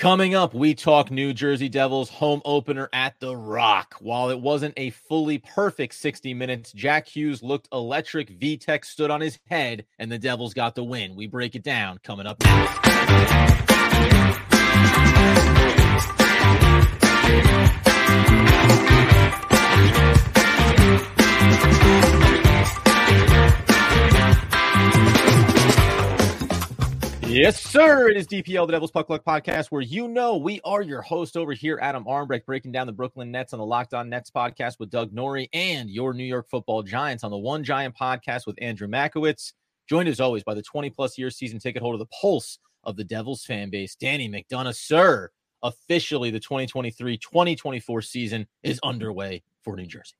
Coming up, we talk New Jersey Devils home opener at The Rock. While it wasn't a fully perfect 60 minutes, Jack Hughes looked electric. Vitek stood on his head, and the Devils got the win. We break it down coming up. Yes, sir. It is DPL, the Devil's Puck Luck podcast, where you know we are your host over here, Adam Armbrecht, breaking down the Brooklyn Nets on the Locked On Nets podcast with Doug Norrie and your New York Football Giants on the One Giant podcast with Andrew Makowitz. Joined as always by the 20 plus year season ticket holder, the pulse of the Devils fan base, Danny McDonough. Sir, officially the 2023 2024 season is underway for New Jersey.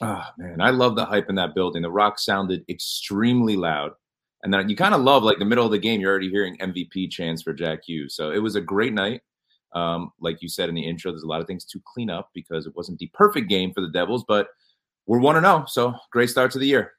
Oh, man. I love the hype in that building. The Rock sounded extremely loud. And then you kind of love like the middle of the game, you're already hearing MVP chants for Jack Hughes. So it was a great night. Um, like you said in the intro, there's a lot of things to clean up because it wasn't the perfect game for the Devils, but we're one to zero. So great start to the year.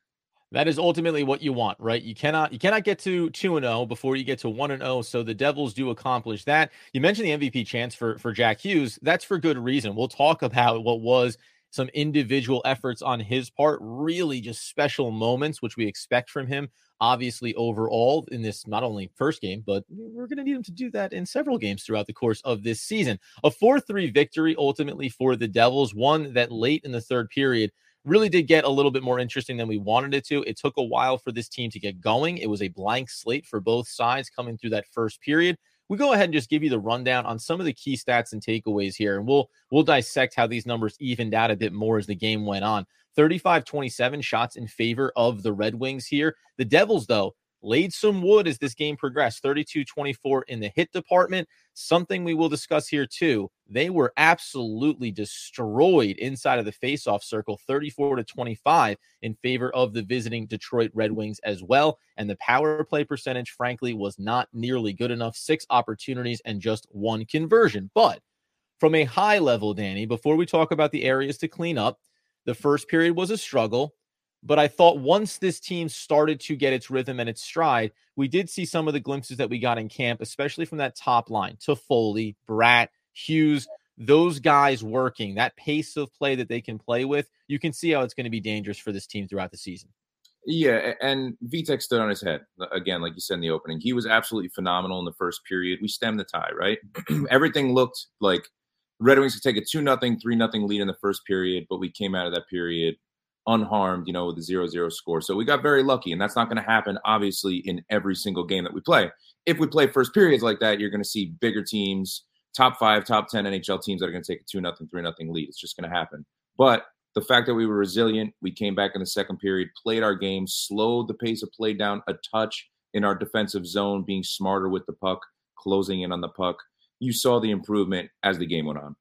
That is ultimately what you want, right? You cannot you cannot get to 2 and 0 before you get to 1 and 0, so the Devils do accomplish that. You mentioned the MVP chance for for Jack Hughes. That's for good reason. We'll talk about what was some individual efforts on his part, really just special moments which we expect from him obviously overall in this not only first game, but we're going to need him to do that in several games throughout the course of this season. A 4 3 victory ultimately for the Devils, one that late in the third period really did get a little bit more interesting than we wanted it to. It took a while for this team to get going. It was a blank slate for both sides coming through that first period. We go ahead and just give you the rundown on some of the key stats and takeaways here, and we'll we'll dissect how these numbers evened out a bit more as the game went on. 35 27 shots in favor of the Red Wings here. The Devils, though, laid some wood as this game progressed 32 24 in the hit department. Something we will discuss here, too. They were absolutely destroyed inside of the faceoff circle 34 to 25 in favor of the visiting Detroit Red Wings as well. And the power play percentage, frankly, was not nearly good enough. Six opportunities and just one conversion. But from a high level, Danny, before we talk about the areas to clean up, the first period was a struggle, but I thought once this team started to get its rhythm and its stride, we did see some of the glimpses that we got in camp, especially from that top line to Foley, Bratt, Hughes, those guys working, that pace of play that they can play with. You can see how it's going to be dangerous for this team throughout the season. Yeah, and Vitek stood on his head again, like you said in the opening. He was absolutely phenomenal in the first period. We stemmed the tie, right? Everything looked like Red Wings could take a 2 nothing, 3 nothing lead in the first period, but we came out of that period unharmed, you know, with a 0 0 score. So we got very lucky. And that's not going to happen, obviously, in every single game that we play. If we play first periods like that, you're going to see bigger teams, top five, top 10 NHL teams that are going to take a 2 nothing, 3 nothing lead. It's just going to happen. But the fact that we were resilient, we came back in the second period, played our game, slowed the pace of play down a touch in our defensive zone, being smarter with the puck, closing in on the puck you saw the improvement as the game went on.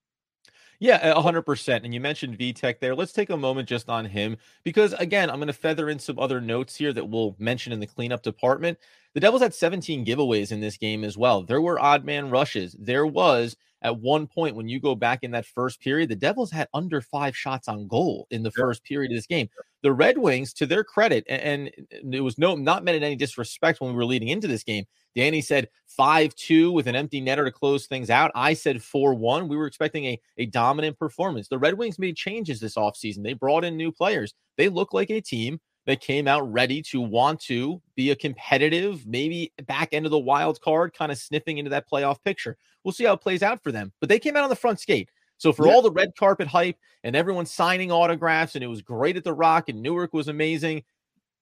Yeah, 100%. And you mentioned Vitek there. Let's take a moment just on him because, again, I'm going to feather in some other notes here that we'll mention in the cleanup department. The Devils had 17 giveaways in this game as well. There were odd man rushes. There was at one point when you go back in that first period, the Devils had under five shots on goal in the first period of this game. The Red Wings, to their credit, and, and it was no not meant in any disrespect when we were leading into this game. Danny said 5 2 with an empty netter to close things out. I said 4 1. We were expecting a, a dominant performance. The Red Wings made changes this offseason. They brought in new players. They look like a team that came out ready to want to be a competitive, maybe back end of the wild card, kind of sniffing into that playoff picture. We'll see how it plays out for them. But they came out on the front skate. So for yeah. all the red carpet hype and everyone signing autographs, and it was great at the Rock, and Newark was amazing,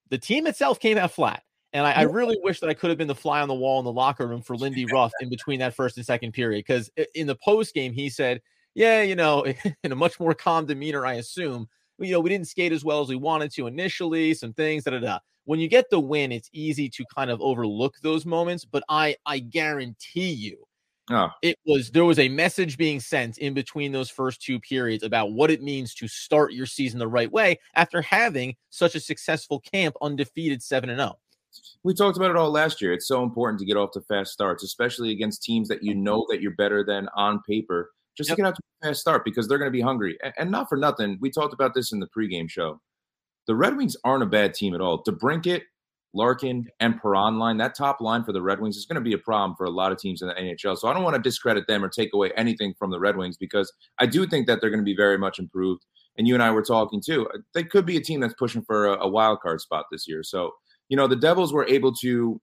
the team itself came out flat. And I, I, really wish that I could have been the fly on the wall in the locker room for Lindy Ruff in between that first and second period. Because in the post game, he said, "Yeah, you know, in a much more calm demeanor, I assume, you know, we didn't skate as well as we wanted to initially. Some things, da da da. When you get the win, it's easy to kind of overlook those moments. But I, I guarantee you, Oh. It was there was a message being sent in between those first two periods about what it means to start your season the right way after having such a successful camp undefeated 7 and 0. We talked about it all last year. It's so important to get off to fast starts, especially against teams that you mm-hmm. know that you're better than on paper. Just yep. to get out to a fast start because they're going to be hungry. And not for nothing, we talked about this in the pregame show. The Red Wings aren't a bad team at all. DeBrincat Larkin and Perron line, that top line for the Red Wings is going to be a problem for a lot of teams in the NHL. So I don't want to discredit them or take away anything from the Red Wings because I do think that they're going to be very much improved. And you and I were talking too. Uh, they could be a team that's pushing for a, a wild card spot this year. So, you know, the Devils were able to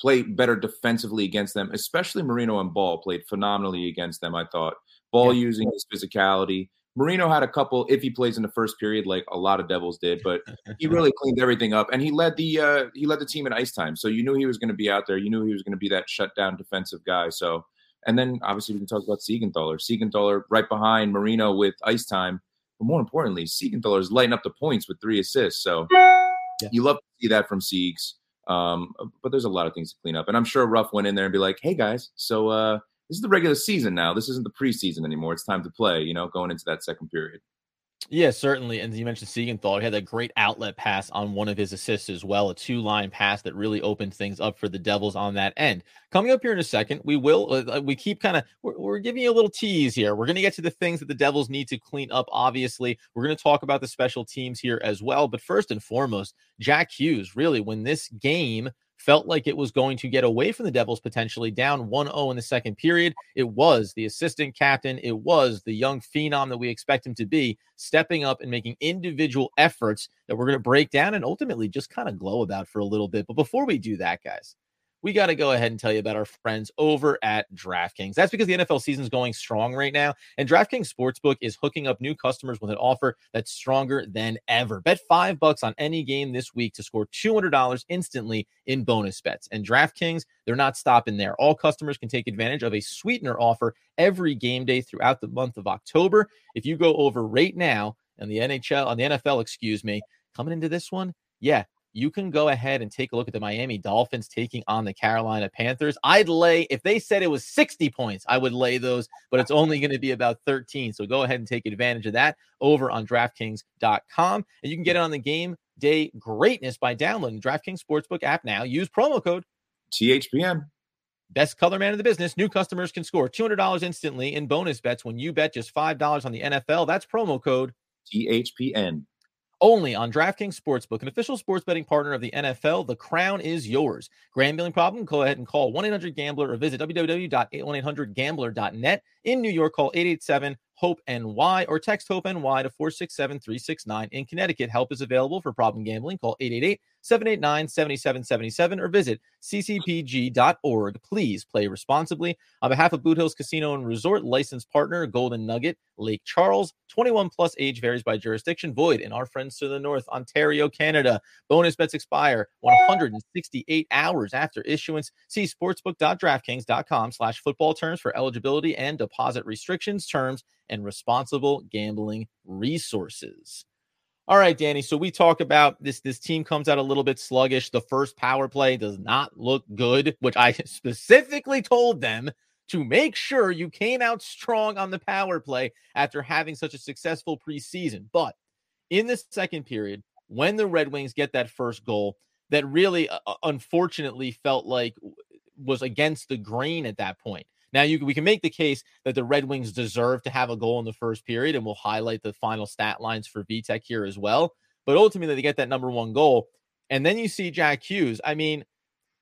play better defensively against them, especially Marino and Bahl played phenomenally against them, I thought. Bahl yeah. using his physicality, Marino had a couple if he plays in the first period, like a lot of Devils did, but he really cleaned everything up and he led the uh, he led the team in ice time. So you knew he was going to be out there. You knew he was going to be that shutdown defensive guy. So and then obviously we can talk about Siegenthaler. Siegenthaler right behind Marino with ice time. But more importantly, Siegenthaler is lighting up the points with three assists. So yeah. you love to see that from Siegs. Um, but there's a lot of things to clean up. And I'm sure Ruff went in there and be like, hey guys, so uh this is the regular season now. This isn't the preseason anymore. It's time to play, you know, going into that second period. Yeah, certainly. And you mentioned Siegenthaler. He had that great outlet pass on one of his assists as well, a two line pass that really opened things up for the Devils on that end. Coming up here in a second, we will, uh, uh we keep kind of, we're, we're, giving you a little tease here. We're going to get to the things that the Devils need to clean up, obviously. We're going to talk about the special teams here as well. But first and foremost, Jack Hughes, really, when this game felt like it was going to get away from the Devils potentially down 1 0 in the second period. It was the assistant captain, it was the young phenom that we expect him to be, stepping up and making individual efforts that we're going to break down and ultimately just kind of glow about for a little bit. But before we do that, guys, we got to go ahead and tell you about our friends over at DraftKings. That's because the NFL season is going strong right now, and DraftKings Sportsbook is hooking up new customers with an offer that's stronger than ever. Bet five bucks on any game this week to score $200 instantly in bonus bets. And DraftKings, they're not stopping there. All customers can take advantage of a sweetener offer every game day throughout the month of October. If you go over right now on the NHL, on the NFL, excuse me, coming into this one, yeah, you can go ahead and take a look at the Miami Dolphins taking on the Carolina Panthers. I'd lay, if they said it was 60 points, I would lay those, but it's only going to be about 13. So go ahead and take advantage of that over on DraftKings.com. And you can get it on the game day greatness by downloading DraftKings Sportsbook app now. Use promo code THPN. Best color man in the business. New customers can score $200 instantly in bonus bets when you bet just $5 on the NFL. That's promo code THPN only on DraftKings Sportsbook, an official sports betting partner of the NFL. The crown is yours. Gambling problem? Go ahead and call 1 800 Gambler or visit www.1800Gambler.net. In New York, call 887 HOPE NY or text HOPE NY to 467 369. In Connecticut, help is available for problem gambling. Call 888 789 7777 or visit ccpg.org. Please play responsibly. On behalf of Boot Hills Casino and Resort, licensed partner Golden Nugget, Lake Charles, 21 plus age varies by jurisdiction, void in our friends to the north, Ontario, Canada. Bonus bets expire 168 hours after issuance. See sportsbook.draftkings.com slash football terms for eligibility and deposit restrictions, terms, and responsible gambling resources. All right, Danny. So we talk about this. This team comes out a little bit sluggish. The first power play does not look good, which I specifically told them to make sure you came out strong on the power play after having such a successful preseason. But in the second period, when the Red Wings get that first goal, that really uh, uh unfortunately felt like was against the grain at that point. Now you we can make the case that the Red Wings deserve to have a goal in the first period, and we'll highlight the final stat lines for Vitek here as well. but ultimately they get that number one goal. And then you see Jack Hughes. I mean,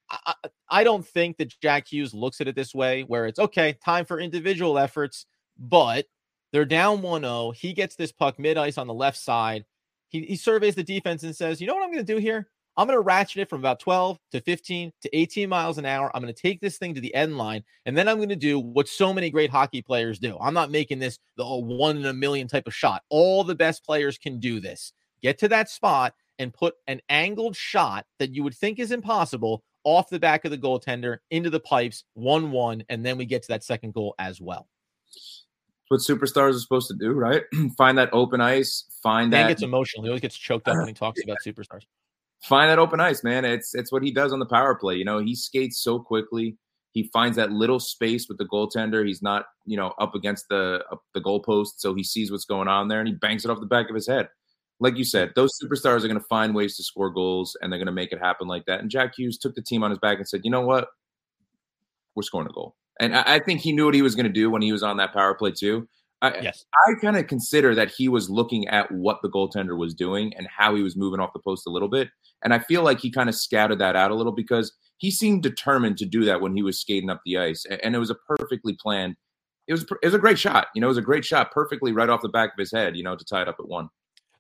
I, I don't think that Jack Hughes looks at it this way, where it's okay, time for individual efforts, but they're down 1 0. He gets this puck mid ice on the left side. He, he surveys the defense and says, You know what I'm going to do here? I'm going to ratchet it from about 12 to 15 to 18 miles an hour. I'm going to take this thing to the end line, and then I'm going to do what so many great hockey players do. I'm not making this the oh, one in a million type of shot. All the best players can do this. Get to that spot and put an angled shot that you would think is impossible off the back of the goaltender into the pipes, 1 1, and then we get to that second goal as well. That's what superstars are supposed to do, right? find that open ice, find Dan that. gets emotional. He always gets choked up when he talks about superstars. Find that open ice, man. It's it's what he does on the power play. You know, he skates so quickly. He finds that little space with the goaltender. He's not, you know, up against the up the goalpost, so he sees what's going on there, and he banks it off the back of his head like you said, those superstars are going to find ways to score goals and they're going to make it happen like that. And Jack Hughes took the team on his back and said, you know what? We're scoring a goal. And I, I think he knew what he was going to do when he was on that power play, too. I, yes. I kind of consider that he was looking at what the goaltender was doing and how he was moving off the post a little bit. And I feel like he kind of scattered that out a little because he seemed determined to do that when he was skating up the ice. And it was a perfectly planned, it was, it was a great shot. You know, it was a great shot perfectly right off the back of his head, you know, to tie it up at one.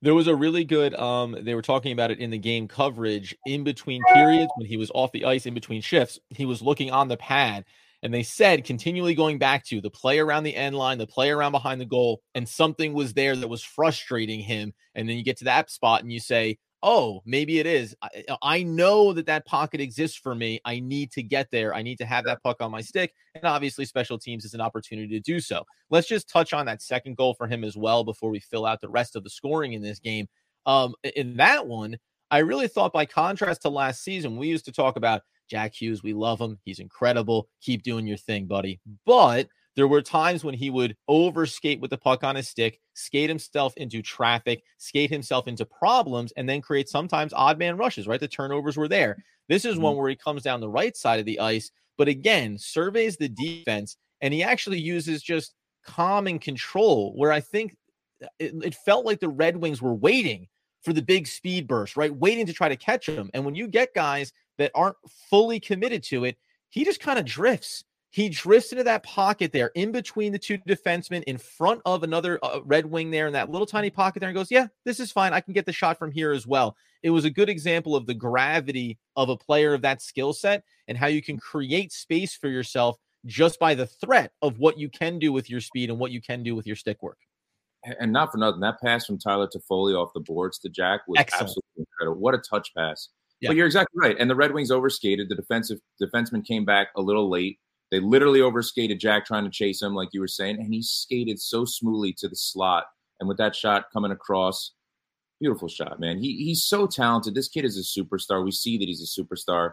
There was a really good um they were talking about it in the game coverage in between periods when he was off the ice in between shifts. He was looking on the pad and they said continually going back to the play around the end line, the play around behind the goal, and something was there that was frustrating him. And then you get to that spot and you say, oh, maybe it is. I, uh, I, know that that pocket exists for me. I need to get there. I need to have that puck on my stick. And obviously, special teams is an opportunity to do so. Let's just touch on that second goal for him as well before we fill out the rest of the scoring in this game. Um, in that one, I really thought, by contrast to last season, we used to talk about Jack Hughes. We love him. He's incredible. Keep doing your thing, buddy. But there were times when he would overskate with the puck on his stick, skate himself into traffic, skate himself into problems, and then create sometimes odd man rushes, right? The turnovers were there. This is mm-hmm. one where he comes down the right side of the ice, but again, surveys the defense, and he actually uses just calm and control, where I think it, it felt like the Red Wings were waiting for the big speed burst, right? Waiting to try to catch him. And when you get guys that aren't fully committed to it, he just kind of drifts he drifts into that pocket there in between the two defensemen in front of another uh, Red Wing there in that little tiny pocket there and goes, Yeah, this is fine. I can get the shot from here as well. It was a good example of the gravity of a player of that skill set and how you can create space for yourself just by the threat of what you can do with your speed and what you can do with your stick work. And not for nothing, that pass from Tyler Toffoli off the boards to Jack was Excellent. absolutely incredible. What a touch pass. Yeah. But you're exactly right. And the Red Wings overskated. The defensive defenseman came back a little late they literally overskated Jack trying to chase him, like you were saying, and he skated so smoothly to the slot. And with that shot coming across, beautiful shot, man. He he's so talented. This kid is a superstar. We see that he's a superstar,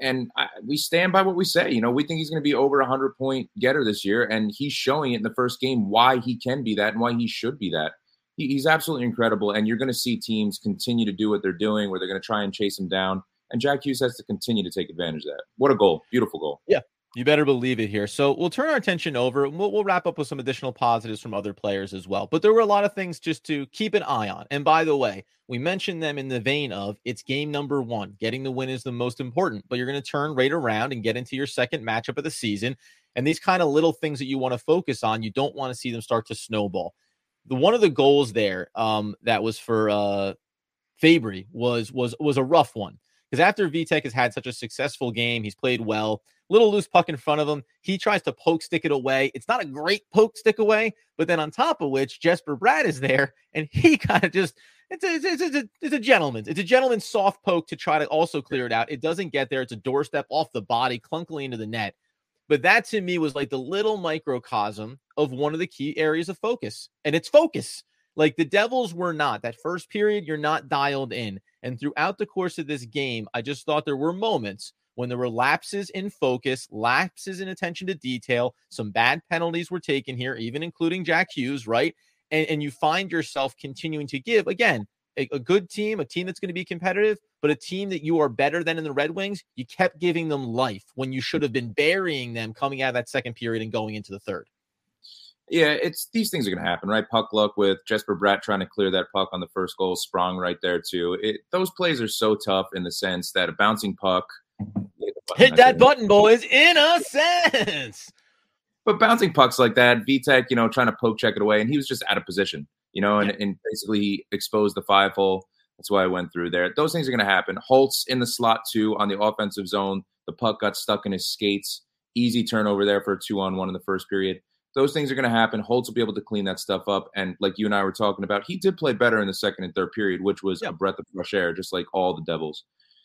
and I, we stand by what we say. You know, we think he's going to be over a hundred point getter this year, and he's showing it in the first game why he can be that and why he should be that. He, he's absolutely incredible, and you're going to see teams continue to do what they're doing, where they're going to try and chase him down. And Jack Hughes has to continue to take advantage of that. What a goal! Beautiful goal. Yeah, you better believe it here. So we'll turn our attention over. We'll, we'll, wrap up with some additional positives from other players as well. But there were a lot of things just to keep an eye on. And by the way, we mentioned them in the vein of it's game number one. Getting the win is the most important, but you're going to turn right around and get into your second matchup of the season. And these kind of little things that you want to focus on, you don't want to see them start to snowball. The one of the goals there um, that was for uh, Fabbri was was was a rough one because after Vitek has had such a successful game, he's played well little loose puck in front of him. He tries to poke stick it away. It's not a great poke stick away, but then on top of which, Jesper Bratt is there and he kind of just it's a, it's, a, it's, a, it's a gentleman. It's a gentleman's soft poke to try to also clear it out. It doesn't get there. It's a doorstep off the body, clunkily into the net. But that to me was like the little microcosm of one of the key areas of focus, and it's focus. Like the Devils were not that first period, you're not dialed in. And throughout the course of this game, I just thought there were moments when there were lapses in focus, lapses in attention to detail, some bad penalties were taken here, even including Jack Hughes, right? And, and you find yourself continuing to give again a, a good team, a team that's going to be competitive, but a team that you are better than in the Red Wings. You kept giving them life when you should have been burying them coming out of that second period and going into the third. Yeah, it's these things are going to happen, right? Puck luck with Jesper Bratt trying to clear that puck on the first goal, sprung right there too. It, those plays are so tough in the sense that a bouncing puck hit that button, boys, in a sense. But bouncing pucks like that, Vitek, you know, trying to poke check it away, and he was just out of position, you know, and, yeah. and basically he exposed the five hole. That's why I went through there. Those things are going to happen. Holtz in the slot too on the offensive zone. The puck got stuck in his skates. Easy turnover there for a two on one in the first period those things are going to happen. Holtz will be able to clean that stuff up. And like you and I were talking about, he did play better in the second and third period, which was yeah. a breath of fresh air, just like all the Devils.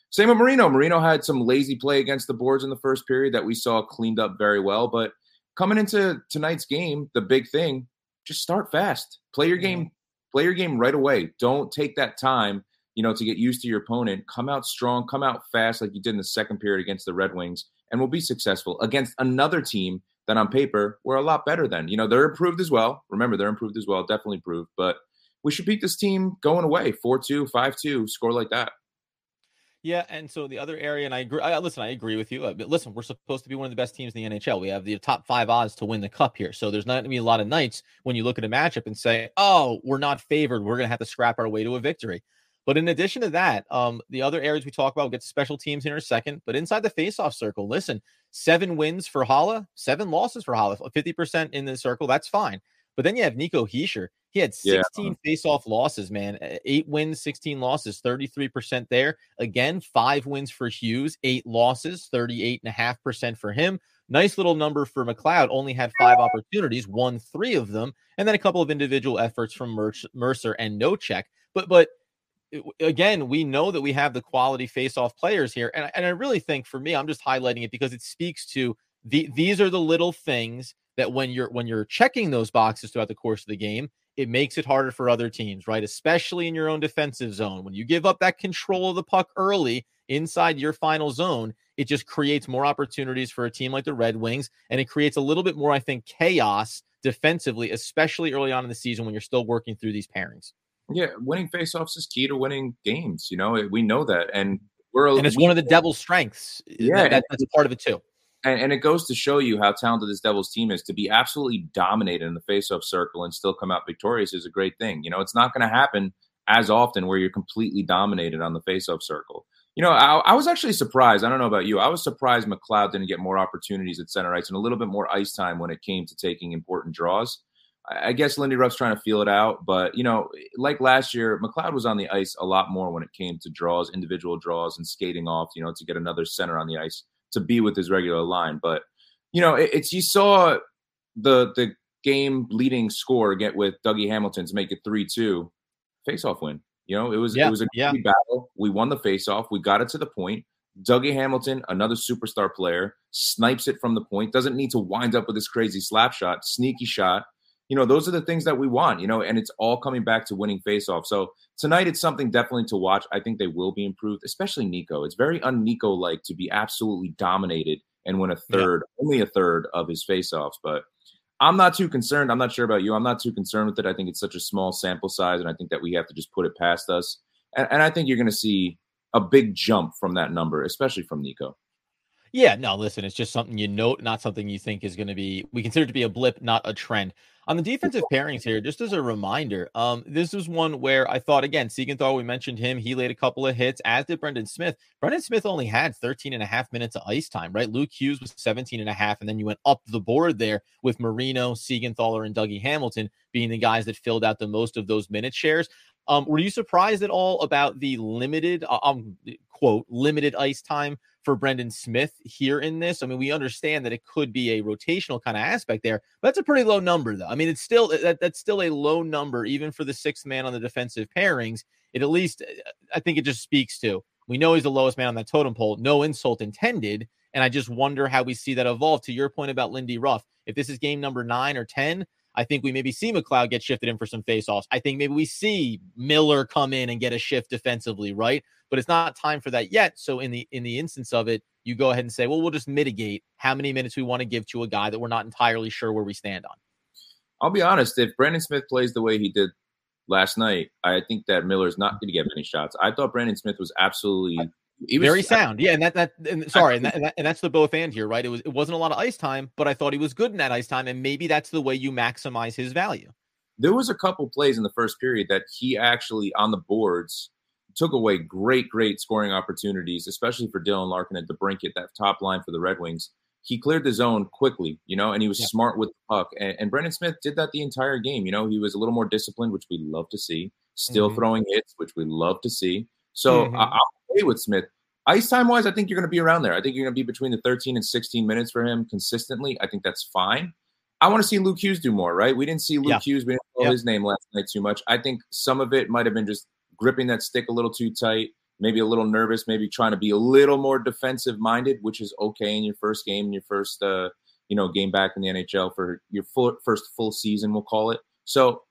Same with Marino. Marino had some lazy play against the boards in the first period that we saw cleaned up very well. But coming into tonight's game, the big thing, just start fast. Play your game, mm-hmm. play your game right away. Don't take that time, you know, to get used to your opponent. Come out strong, come out fast like you did in the second period against the Red Wings, and we'll be successful against another team that on paper we're a lot better than. You know, they're improved as well. Remember, they're improved as well, definitely improved. But we should beat this team going away 4 2, 5 2, score like that. Yeah, and so the other area, and I agree. I, listen, I agree with you. Uh, but listen, we're supposed to be one of the best teams in the NHL. We have the top five odds to win the cup here. So there's not going to be a lot of nights when you look at a matchup and say, "Oh, we're not favored. We're going to have to scrap our way to a victory." But in addition to that, um, the other areas we talk about, we'll get special teams here in a second. But inside the faceoff circle, listen, seven wins for Haula, seven losses for Haula, 50% in the circle. That's fine. But then you have Nico Hischier. He had 16 yeah. face-off losses, man. Eight wins, 16 losses, 33% there. Again, five wins for Hughes, eight losses, 38.5% for him. Nice little number for McLeod. Only had five opportunities, won three of them, and then a couple of individual efforts from Mercer and no check. But but again, we know that we have the quality face-off players here, and, and I really think for me, I'm just highlighting it because it speaks to the these are the little things that when you're when you're checking those boxes throughout the course of the game, it makes it harder for other teams, right? Especially in your own defensive zone. When you give up that control of the puck early inside your final zone, it just creates more opportunities for a team like the Red Wings, and it creates a little bit more, I think, chaos defensively, especially early on in the season when you're still working through these pairings. Yeah, winning faceoffs is key to winning games. You know, we know that, and we're and it's we, one of the Devil's strengths. Uh, yeah, that, that's a part of it too. And, and, it goes to show you how talented this Devils team is. To be absolutely dominated in the faceoff circle and still come out victorious is a great thing. You know, it's not going to happen as often where you're completely dominated on the faceoff circle. You know, I, I, was actually surprised. I don't know about you. I was surprised McLeod didn't get more opportunities at center ice and a little bit more ice time when it came to taking important draws. I guess Lindy Ruff's trying to feel it out, but you know, like last year, McLeod was on the ice a lot more when it came to draws, individual draws, and skating off. You know, to get another center on the ice to be with his regular line. But you know, it, it's you saw the the game leading score get with Dougie Hamilton to make it three two, face off win. You know, it was yeah, it was a yeah. battle. We won the face off. We got it to the point. Dougie Hamilton, another superstar player, snipes it from the point. Doesn't need to wind up with this crazy slap shot, sneaky shot you know, those are the things that we want, you know, and it's all coming back to winning faceoff. So tonight it's something definitely to watch. I think they will be improved, especially Nico. It's very un Nico like to be absolutely dominated and win a third, yeah. only a third of his faceoffs. But I'm not too concerned. I'm not sure about you. I'm not too concerned with it. I think it's such a small sample size, and I think that we have to just put it past us. And, and I think you're going to see a big jump from that number, especially from Nico. Yeah, no, listen, it's just something you note, not something you think is going to be, we consider to be a blip, not a trend. On the defensive pairings here, just as a reminder, um, this is one where I thought again, Siegenthaler, we mentioned him. He laid a couple of hits, as did Brendan Smith. Brendan Smith only had 13 and a half minutes of ice time, right? Luke Hughes was 17 and a half, and then you went up the board there with Marino, Siegenthaler, and Dougie Hamilton being the guys that filled out the most of those minute shares. Um, were you surprised at all about the limited, uh, um, quote, limited ice time for Brendan Smith here in this? I mean, we understand that it could be a rotational kind of aspect there, but that's a pretty low number, though. I mean, it's still uh, that, that's still a low number, even for the sixth man on the defensive pairings. It at least, uh, I think, it just speaks to we know he's the lowest man on that totem pole. No insult intended. And I just wonder how we see that evolve. To your point about Lindy Ruff, if this is game number nine or 10, I think we maybe see McLeod get shifted in for some faceoffs. I think maybe we see Miller come in and get a shift defensively, right? But it's not time for that yet. So in the in the instance of it, you go ahead and say, well, we'll just mitigate how many minutes we want to give to a guy that we're not entirely sure where we stand on. I'll be honest, if Brendan Smith plays the way he did last night, I think that Miller's not going to get many shots. I thought Brendan Smith was absolutely he was very sound. Yeah, and that that and sorry, and, that, and, that, and that's the both and here, right? It was it wasn't a lot of ice time, but I thought he was good in that ice time, and maybe that's the way you maximize his value. There was a couple plays in the first period that he actually on the boards took away great, great scoring opportunities, especially for Dylan Larkin and DeBrincat, that top line for the Red Wings. He cleared the zone quickly, you know, and he was yeah. smart with the puck. And, and, Brendan Smith did that the entire game. You know, he was a little more disciplined, which we love to see. Still mm-hmm. throwing hits, which we love to see. So mm-hmm. I, I'll play with Smith. Ice time wise, I think you're going to be around there. I think you're going to be between the 13 and 16 minutes for him consistently. I think that's fine. I want to see Luke Hughes do more, right? We didn't see Luke yeah. Hughes, we didn't know yeah. his name last night too much. I think some of it might have been just gripping that stick a little too tight, maybe a little nervous, maybe trying to be a little more defensive minded, which is okay in your first game, in your first, uh, you know, game back in the NHL for your full, first full season, we'll call it. So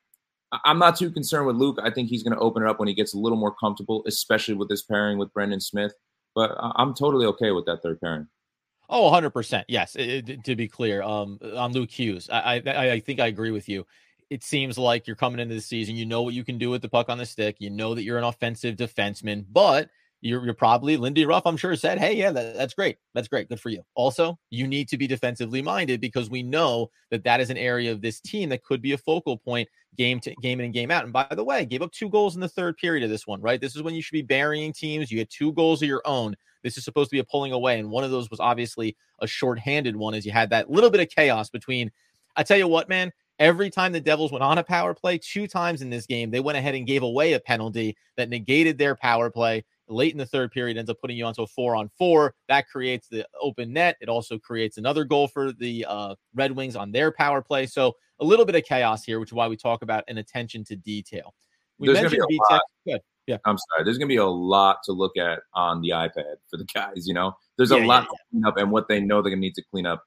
I'm not too concerned with Luke. I think he's going to open it up when he gets a little more comfortable, especially with this pairing with Brendan Smith. But I'm totally okay with that third pairing. Oh, 100%. Yes. It, it, to be clear, um, on Luke Hughes, I, I, I think I agree with you. It seems like you're coming into the season. You know what you can do with the puck on the stick. You know that you're an offensive defenseman, but you're, you're probably Lindy Ruff, I'm sure, said, Hey, yeah, that, that's great. That's great. Good for you. Also, you need to be defensively minded because we know that that is an area of this team that could be a focal point game to game in and game out. And by the way, gave up two goals in the third period of this one, right? This is when you should be burying teams. You get two goals of your own. This is supposed to be a pulling away. And one of those was obviously a shorthanded one as you had that little bit of chaos between. I tell you what, man, every time the Devils went on a power play, two times in this game, they went ahead and gave away a penalty that negated their power play late in the third period ends up putting you onto a four on four. That creates the open net. It also creates another goal for the uh, Red Wings on their power play. So a little bit of chaos here, which is why we talk about an attention to detail. We There's mentioned Vitek. Good. Yeah. I'm sorry. There's going to be a lot to look at on the iPad for the guys. You know, there's a yeah, lot yeah, to clean up and what they know they're going to need to clean up.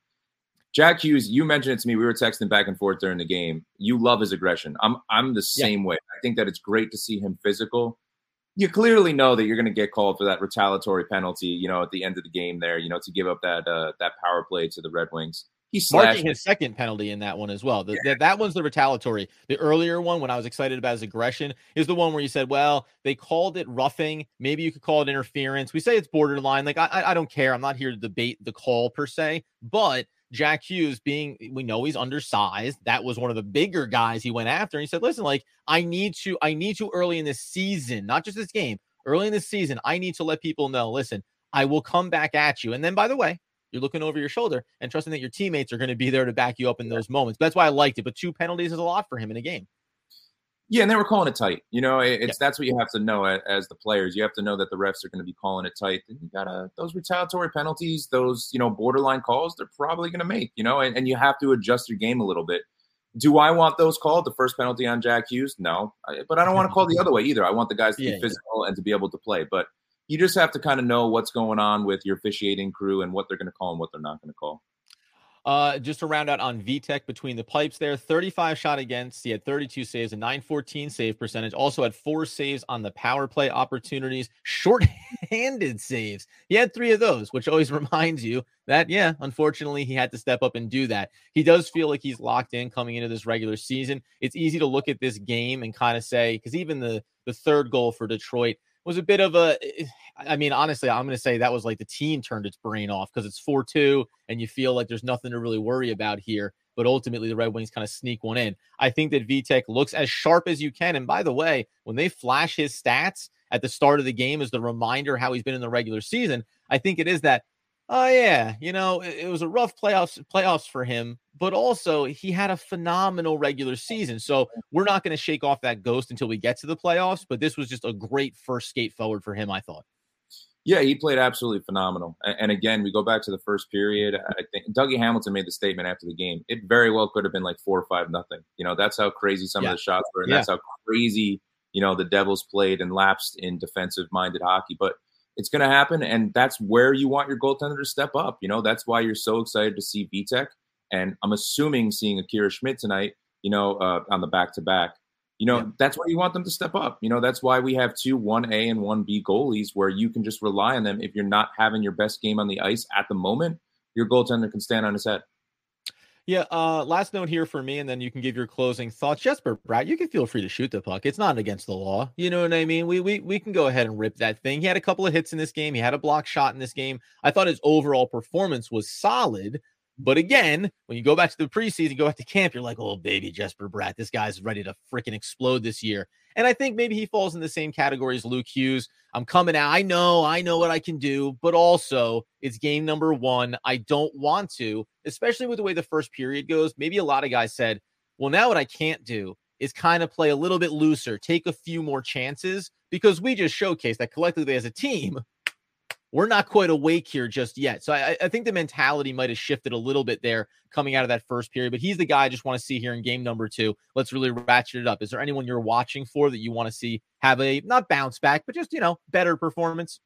Jack Hughes, you mentioned it to me. We were texting back and forth during the game. You love his aggression. I'm I'm the same way. I think that it's great to see him physical you clearly know that you're going to get called for that retaliatory penalty, you know, at the end of the game there, you know, to give up that uh, that power play to the Red Wings. He's marking his second penalty in that one as well. The, yeah. that one's the retaliatory. The earlier one, when I was excited about his aggression, is the one where you said, "Well, they called it roughing. Maybe you could call it interference." We say it's borderline. Like I, I don't care. I'm not here to debate the call per se, but Jack Hughes being, we know he's undersized. That was one of the bigger guys he went after. And he said, listen, like, I need to, I need to early in this season, not just this game, early in this season, I need to let people know, listen, I will come back at you. And then, by the way, you're looking over your shoulder and trusting that your teammates are going to be there to back you up in those moments. But that's why I liked it. But two penalties is a lot for him in a game. Yeah, and they were calling it tight. You know, it's yeah. that's what you have to know as the players. You have to know that the refs are going to be calling it tight. And you gotta those retaliatory penalties, those you know borderline calls, they're probably going to make. You know, and, and you have to adjust your game a little bit. Do I want those called? The first penalty on Jack Hughes, no, I, but I don't want to call the other way either. I want the guys to yeah, be physical yeah. and to be able to play. But you just have to kind of know what's going on with your officiating crew and what they're going to call and what they're not going to call. Uh, just to round out on Vitek between the pipes there, 35 shot against. He had 32 saves, a 914 save percentage. Also had four saves on the power play opportunities, short-handed saves. He had three of those, which always reminds you that, yeah, unfortunately, he had to step up and do that. He does feel like he's locked in coming into this regular season. It's easy to look at this game and kind of say, because even the the third goal for Detroit was a bit of a eh, I mean, honestly, I'm going to say that was like the team turned its brain off because it's 4 2 and you feel like there's nothing to really worry about here. But ultimately, the Red Wings kind of sneak one in. I think that Vitek looks as sharp as you can. And by the way, when they flash his stats at the start of the game as the reminder how he's been in the regular season, I think it is that oh yeah, you know, it, it, was a rough playoffs playoffs for him, but also he had a phenomenal regular season. So we're not going to shake off that ghost until we get to the playoffs. But this was just a great first skate forward for him, I thought. Yeah, he played absolutely phenomenal. And again, we go back to the first period. I think Dougie Hamilton made the statement after the game. It very well could have been like four or five nothing. You know, that's how crazy some yeah. of the shots were, and yeah. that's how crazy you know the Devils played and lapsed in defensive minded hockey. But it's going to happen, and that's where you want your goaltender to step up. You know, that's why you're so excited to see Vitek, and I'm assuming seeing Akira Schmidt tonight. You know, uh, on the back to back you know, yeah. that's why you want them to step up. You know, that's why we have two 1A and 1B goalies where you can just rely on them. If you're not having your best game on the ice at the moment, your goaltender can stand on his head. Yeah. Uh, last note here for me, and then you can give your closing thoughts. Jesper Bratt, you can feel free to shoot the puck. It's not against the law. You know what I mean? We we we can go ahead and rip that thing. He had a couple of hits in this game. He had a block shot in this game. I thought his overall performance was solid. But again, when you go back to the preseason, go back to camp, you're like, oh, baby, Jesper Bratt, this guy's ready to freaking explode this year. And I think maybe he falls in the same category as Luke Hughes. I'm coming out. I know, I know what I can do, but also it's game number one. I don't want to, especially with the way the first period goes. Maybe a lot of guys said, well, now what I can't do is kind of play a little bit looser, take a few more chances, because we just showcased that collectively as a team, we're not quite awake here just yet. So I, I, think the mentality might have shifted a little bit there coming out of that first period. But he's the guy I just want to see here in game number two. Let's really ratchet it up. Is there anyone you're watching for that you want to see have a not bounce back, but just you know better performance?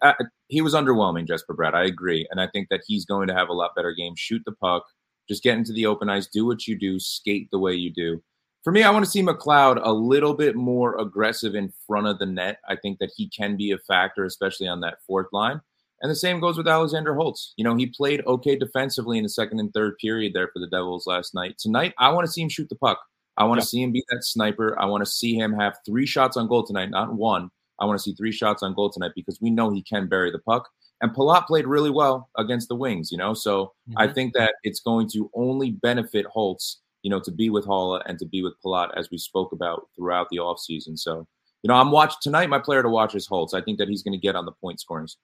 Uh, he was underwhelming, Jesper Bratt. I agree, and I think that he's going to have a lot better game. Shoot the puck, just get into the open ice, do what you do, skate the way you do for me, I want to see McLeod a little bit more aggressive in front of the net. I think that he can be a factor, especially on that fourth line. And the same goes with Alexander Holtz. You know, he played okay defensively in the second and third period there for the Devils last night. Tonight, I want to see him shoot the puck. I want yeah. to see him be that sniper. I want to see him have three shots on goal tonight, not one. I want to see three shots on goal tonight because we know he can bury the puck. And Palat played really well against the Wings, you know. So mm-hmm. I think that it's going to only benefit Holtz you know, to be with Haula and to be with Palat, as we spoke about throughout the offseason. So, you know, I'm watching tonight. My player to watch is Holtz. I think that he's going to get on the point scorings.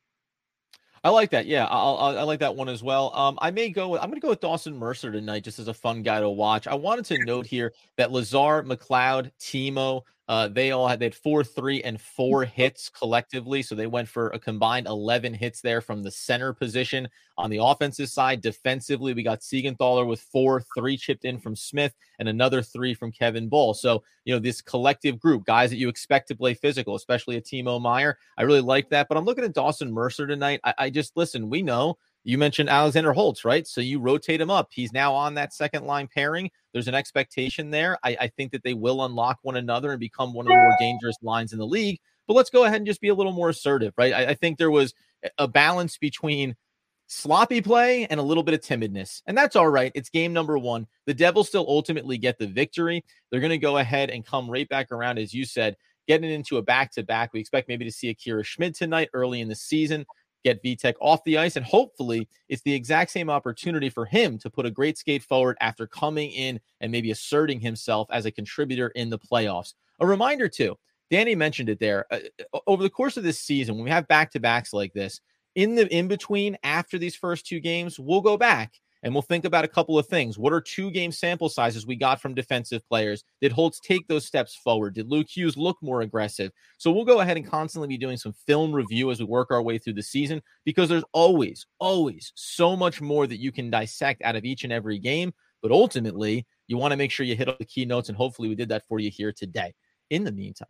I like that. Yeah, I'll, I'll, i like that one as well. Um, I may go. With, I'm going to go with Dawson Mercer tonight, just as a fun guy to watch. I wanted to note here that Lazar, McLeod, Timo, uh, they all had they had four, three, and four hits collectively. So they went for a combined 11 hits there from the center position. On the offensive side, defensively, we got Siegenthaler with four, three chipped in from Smith, and another three from Kevin Bahl. So, you know, this collective group, guys that you expect to play physical, especially a Timo Meier. I really like that. But I'm looking at Dawson Mercer tonight. I, I just listen, we know you mentioned Alexander Holtz, right? So you rotate him up. He's now on that second line pairing. There's an expectation there. I, I, think that they will unlock one another and become one of the more dangerous lines in the league. But let's go ahead and just be a little more assertive, right? I, I think there was a balance between sloppy play and a little bit of timidness. And that's all right. It's game number one. The Devils still ultimately get the victory. They're going to go ahead and come right back around, as you said, getting into a back to back. We expect maybe to see Akira Schmidt tonight early in the season get Vitek off the ice. And hopefully, it's the exact same opportunity for him to put a great skate forward after coming in and maybe asserting himself as a contributor in the playoffs. A reminder, too, Danny mentioned it there. Uh, uh over the course of this season, when we have back to backs like this, in the in between after these first two games, we'll go back and we'll think about a couple of things. What are two game sample sizes we got from defensive players? Did Holtz take those steps forward? Did Luke Hughes look more aggressive? So we'll go ahead and constantly be doing some film review as we work our way through the season because there's always, always so much more that you can dissect out of each and every game. But ultimately, you want to make sure you hit all the key notes. And hopefully, we did that for you here today. In the meantime,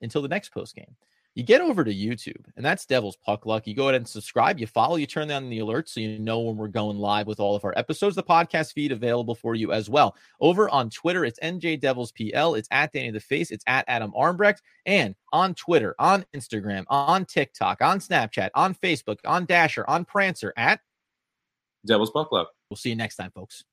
until the next post game you get over to YouTube, and that's Devil's Puck Luck. You go ahead and subscribe, you follow, you turn on the alerts so you know when we're going live with all of our episodes. The podcast feed available for you as well. Over on Twitter, it's NJ Devils PL, it's at Danny the Face, it's at Adam Armbrecht, and on Twitter, on Instagram, on TikTok, on Snapchat, on Facebook, on Dasher, on Prancer at Devil's Puck Luck. We'll see you next time, folks.